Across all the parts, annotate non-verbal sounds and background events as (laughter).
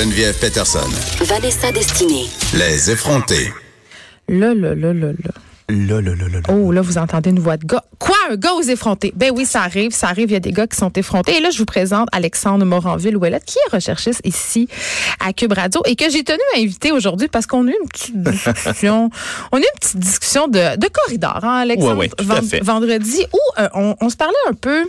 Geneviève Peterson. Vanessa Destinée. Les effrontés. Là, là, là, là, là. Là, là, là, là, là. Oh, là, vous entendez une voix de gars. Quoi, un gars aux effrontés? Ben oui, ça arrive, ça arrive, il y a des gars qui sont effrontés. Et là, je vous présente Alexandre Moranville-Ouellette, qui est recherchiste ici à Cube Radio et que j'ai tenu à inviter aujourd'hui parce qu'on a eu une petite discussion, (laughs) on a eu une petite discussion de, de corridor, hein, Alexandre? Ouais, ouais, tout à fait. Vendredi, où euh, on, on se parlait un peu...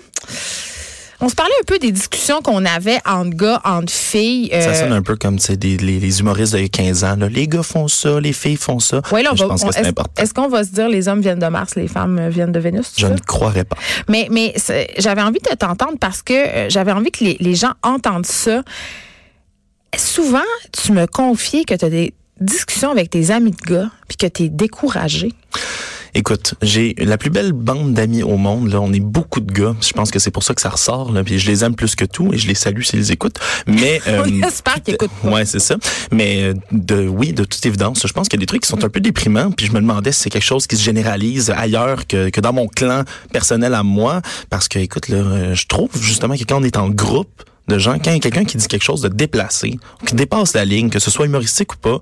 On se parlait un peu des discussions qu'on avait entre gars, entre filles. Ça euh, sonne un peu comme des, les, les humoristes de 15 ans. Là. Les gars font ça, les filles font ça. Ouais, là, on Mais je va- pense on- que c'est est-ce- important. Est-ce qu'on va se dire les hommes viennent de Mars, les femmes euh, viennent de Vénus? Je ça? ne croirais pas. Mais, j'avais envie de t'entendre parce que euh, j'avais envie que les, les gens entendent ça. Souvent, tu me confies que tu as des discussions avec tes amis de gars puis que tu es découragé. Écoute, j'ai la plus belle bande d'amis au monde. Là, on est beaucoup de gars. Je pense que c'est pour ça que ça ressort. Là, puis je les aime plus que tout et je les salue s'ils écoutent. Mais (laughs) euh, On espère qu'ils écoutent pas. Ouais, c'est ça. Mais euh, de oui, de toute évidence, je pense qu'il y a des trucs qui sont un peu déprimants. Puis je me demandais si c'est quelque chose qui se généralise ailleurs que, que dans mon clan personnel à moi. Parce que, écoute, là, euh, je trouve justement que quand on est en groupe de gens, quand il y a quelqu'un qui dit quelque chose de déplacé, qui dépasse la ligne, que ce soit humoristique ou pas,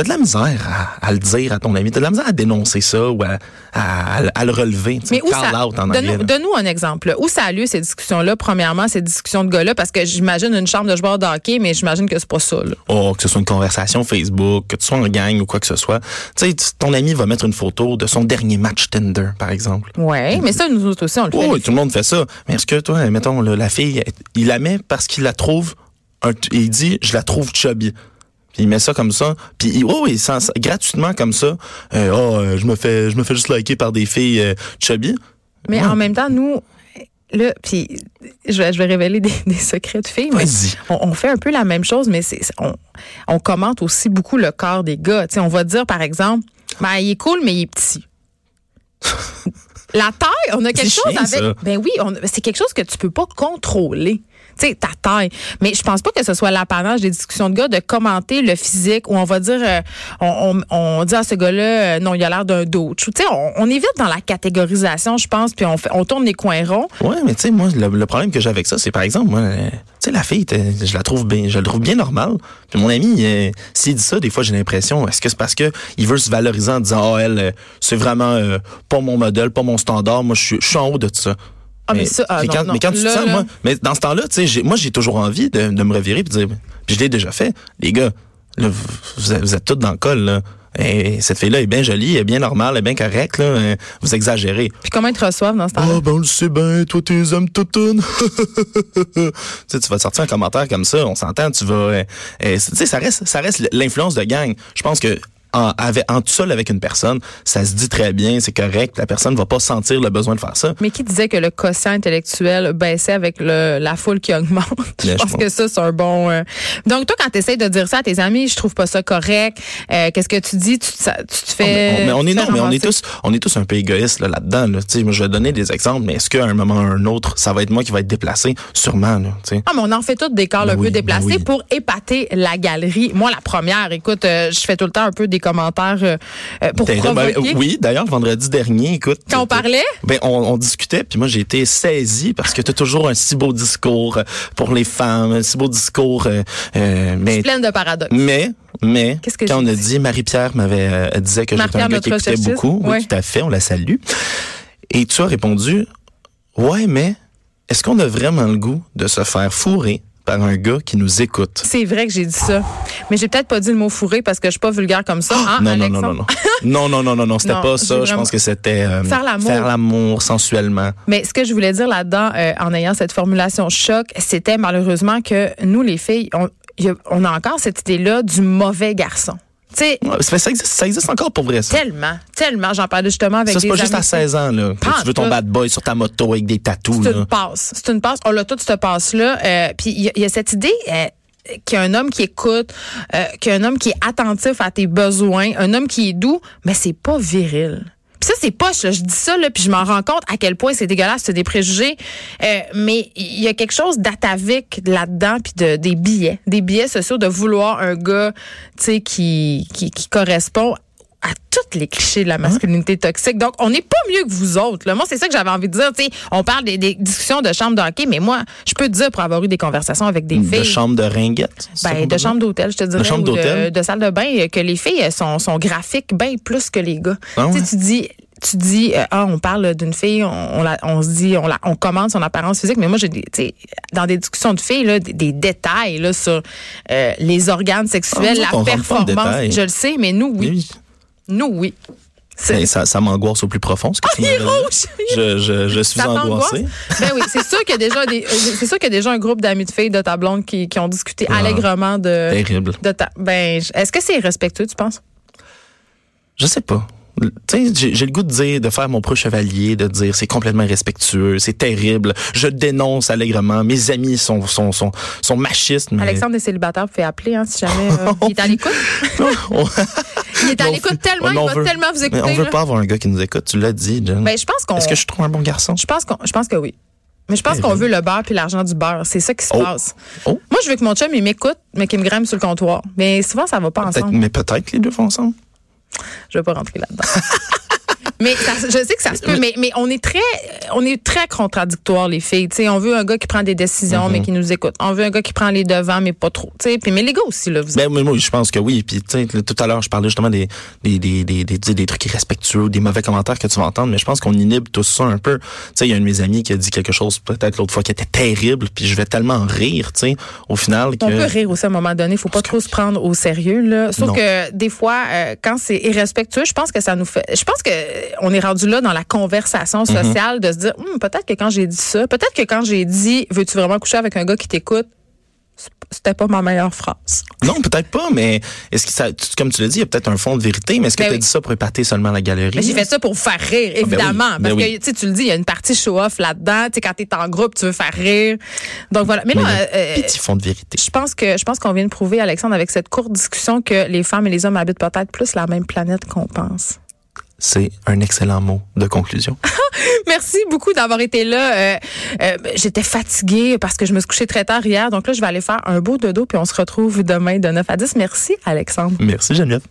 T'as de la misère à, à le dire à ton ami. T'as de la misère à dénoncer ça ou à, à, à- à le relever. Mais où call ça, out en anglais. donne-nous, un exemple. Où ça a lieu ces discussions-là? Premièrement, ces discussions de gars-là, parce que j'imagine une chambre de joueurs de hockey, mais j'imagine que c'est pas ça. Là. Oh, que ce soit une conversation Facebook, que tu sois en gang ou quoi que ce soit. Tu sais, ton ami va mettre une photo de son dernier match Tinder, par exemple. Ouais, mais ça, nous autres aussi, on le fait. Oui, tout le monde fait ça. Mais est-ce que toi, mettons, là, la fille, il la met parce qu'il la trouve, un, il dit, je la trouve chubby. Puis il met ça comme ça. Puis il- oh, oui, sans- gratuitement comme ça. Euh, oh, euh, je me fais, je me fais juste liker par des filles euh, chubby. Mais Ouais. en même temps, nous, là, puis je vais, je vais révéler des, des secrets de filles. mais. On, on fait un peu la même chose, mais c'est, on, on commente aussi beaucoup le corps des gars. On va dire, par exemple, ben, il est cool, mais il est petit. La taille, on a quelque chose avec. ça. Ben oui, c'est quelque chose que tu peux pas contrôler. Tu sais, ta taille. Mais je pense pas que ce soit l'apanage des discussions de gars de commenter le physique où on va dire, euh, on, on, on dit à ce gars-là, euh, non, il a l'air d'un d'autre. Tu sais, on, on évite dans la catégorisation, je pense, puis on, fait, on tourne les coins ronds. Ouais, mais tu sais, moi, le, le problème que j'ai avec ça, c'est par exemple, moi, euh, sais, la fille, je la trouve bien, je la trouve bien normale. Puis mon ami, euh, s'il dit ça, des fois, j'ai l'impression, est-ce que c'est parce que il veut se valoriser en disant, ah, elle, euh, c'est vraiment euh, pas mon modèle, pas mon standard, moi, je suis, je suis en haut de ça. Ah, mais ça, ah, mais quand, non. mais quand tu te sens, moi, mais dans ce temps-là, tu sais, moi, j'ai toujours envie de, de me revirer puis de dire, puis je l'ai déjà fait, les gars, là, vous, vous êtes tous dans le col, là. Et cette fille-là est bien jolie, elle est bien normale, elle est bien correcte, là. Vous exagérez. Puis comment ils te reçoivent dans ce temps-là? Ah, ben on le sait bien, toi t'es aimes toutounes. (laughs) tu sais, tu vas te sortir un commentaire comme ça, on s'entend, tu vas... euh, euh, tu sais, ça reste, ça reste l'influence de gang. Je pense que en, avec, en tout seul avec une personne, ça se dit très bien, c'est correct, la personne va pas sentir le besoin de faire ça. Mais qui disait que le quotient intellectuel baissait avec le, la foule qui augmente? (laughs) je pense que ça, c'est un bon... euh, Donc, toi, quand tu essaies de dire ça à tes amis, je trouve pas ça correct. euh, Qu'est-ce que tu dis? Tu, te- ça- tu te fais... Oh, mais on, est non, mais on est tous, on est tous un peu égoïstes là, là-dedans. Là. Tu sais, moi, je vais donner des exemples, mais est-ce qu'à un moment ou un autre, ça va être moi qui va être déplacé? Sûrement. Là, tu sais. Ah, mais on en fait tous des corps Ben un peu oui, déplacés ben oui. pour épater la galerie. Moi, la première, écoute, euh, je fais tout le temps un peu des commentaires euh, euh, pour T'es- ben, provoquer. oui, d'ailleurs, le vendredi dernier, écoute. Quand on parlait? Ben, on, on discutait, puis moi, j'ai été saisi parce que tu as toujours un si beau discours euh, pour les femmes, un si beau discours. euh, mais, Pleine de paradoxes. mais, mais, Qu'est-ce que quand on a dit? Marie-Pierre m'avait euh, disait que j'étais un gars qui écoutait beaucoup. Oui, Ouais. tout à fait, on la salue. Et tu as répondu, ouais, mais est-ce qu'on a vraiment le goût de se faire fourrer par un gars qui nous écoute? C'est vrai que j'ai dit ça. Mais j'ai peut-être pas dit le mot fourré parce que je suis pas vulgaire comme ça. hein, non, non, non, Alexandre? non, non. Non, non, non, non, non, c'était Non, pas ça. Je pense que c'était euh, Faire l'amour. faire l'amour sensuellement. Mais ce que je voulais dire là-dedans, euh, en ayant cette formulation choc, c'était malheureusement que nous, les filles, on, y a- on a encore cette idée-là du mauvais garçon. Ça, ça existe, ça existe encore pour vrai, ça. tellement, tellement. J'en parlais justement avec Ça, c'est des pas juste à amis. 16 ans, là. tu veux ton tout. bad boy sur ta moto avec des tatous, C'est une passe. C'est une passe. On a toute cette passe-là. Euh, Puis il y, a- il y a cette idée. euh, qu'il y a un homme qui écoute, euh, qu'il y a un homme qui est attentif à tes besoins, un homme qui est doux, mais c'est pas viril. Puis ça, c'est poche. Je dis ça, puis je m'en rends compte à quel point c'est dégueulasse, c'est des préjugés. Euh, mais il y a quelque chose d'atavique là-dedans, puis de, des billets. Des billets sociaux, de vouloir un gars, tu qui, qui correspond à tous les clichés de la masculinité toxique. Donc, on n'est pas mieux que vous autres. Là. Moi, c'est ça que j'avais envie de dire. Tu sais, on parle des, des discussions de chambre de hockey, mais moi, je peux te dire, pour avoir eu des conversations avec des filles... De chambre de ringuette? Ben, de chambre d'hôtel, je te dirais. De chambre d'hôtel? De, salle de bain, que les filles sont, sont graphiques bien plus que les gars. Ah Tu sais, ouais? tu dis tu dis euh, ah on parle d'une fille on, on, la- on se dit on la on commande son apparence physique mais moi j'ai dans des discussions de filles là des, des détails là sur euh, les organes sexuels Ah, la performance je le sais mais nous oui, Oui. Nous oui Mais ça, ça m'angoisse au plus profond, ce que tu il est m'as dit. rouge Je, je, je suis Ça t'angoisse? angoissé. Ben oui, c'est sûr qu'il y a déjà des, euh, c'est sûr qu'il y a déjà un groupe d'amis de filles de ta blonde qui, qui ont discuté Ah. allègrement de, Terrible. de ta, ben, est-ce que c'est respectueux, tu penses? Je sais pas. Tu sais, j'ai le goût de dire, de faire mon pro chevalier, de dire c'est complètement respectueux, c'est terrible. Je dénonce allègrement. Mes amis sont sont sont, sont machistes. Mais... Alexandre est célibataire, vous pouvez appeler, hein, si jamais, euh, (laughs) il est à l'écoute. (laughs) Il est à l'écoute tellement, il va tellement vous mais écouter. on veut pas avoir un gars qui nous écoute. Tu l'as dit, Jen. Ben, je pense qu'on, Est-ce que je trouve un bon garçon? je pense qu'on, je pense que oui. Mais je pense Eh qu'on veut le beurre puis l'argent du beurre. C'est ça qui se Oh. passe. Oh. Moi, je veux que mon chum, il m'écoute, mais qu'il me grimpe sur le comptoir. Mais souvent, ça va pas Peut-être- ensemble. mais peut-être les deux vont ensemble. Je vais pas rentrer là-dedans. (laughs) mais ça- je sais que ça se peut, mais, mais on est très, on est très contradictoires les filles. Tu sais, on veut un gars qui prend des décisions Mm-hmm. mais qui nous écoute. On veut un gars qui prend les devants mais pas trop. Tu sais, puis mais les gars aussi là, vous Ben, moi, je pense que oui. Puis, tu sais, le- tout à l'heure, je parlais justement des, des, des, des, des, des, trucs irrespectueux, des mauvais commentaires que tu vas entendre, mais je pense qu'on inhibe tout ça un peu. Tu sais, il y a un de mes amis qui a dit quelque chose, peut-être l'autre fois, qui était terrible, puis je vais tellement en rire, tu sais, au final, que... On peut rire aussi à un moment donné. Faut pas trop se prendre au sérieux, là. Sauf Non. que des fois, euh, quand c'est irrespectueux, je pense que ça nous fait. Je pense que on est rendu là dans la conversation Mm-hmm. sociale de se dire, Hum, peut-être que quand j'ai dit ça, peut-être que quand j'ai dit, veux-tu vraiment coucher avec un gars qui t'écoute, c'était pas ma meilleure phrase. Non, peut-être pas, mais est-ce que ça, tu- comme tu l'as dit, il y a peut-être un fond de vérité, mais est-ce que Ben tu as oui. dit ça pour épater seulement la galerie? J'ai fait ça pour vous faire rire, évidemment. Ah, ben oui, ben parce que, tu tu le dis, il y a une partie show-off là-dedans. Tu quand t'es en groupe, tu veux faire rire. Donc voilà. Mais là, euh, petit fond de vérité. je pense que je pense qu'on vient de prouver, Alexandre, avec cette courte discussion, que les femmes et les hommes habitent peut-être plus la même planète qu'on pense. C'est un excellent mot de conclusion. (laughs) Merci beaucoup d'avoir été là. Euh, euh, J'étais fatiguée parce que je me suis couchée très tard hier. Donc là, je vais aller faire un beau dodo, puis on se retrouve demain de 9 à 10. Merci, Alexandre. Merci, Geneviève.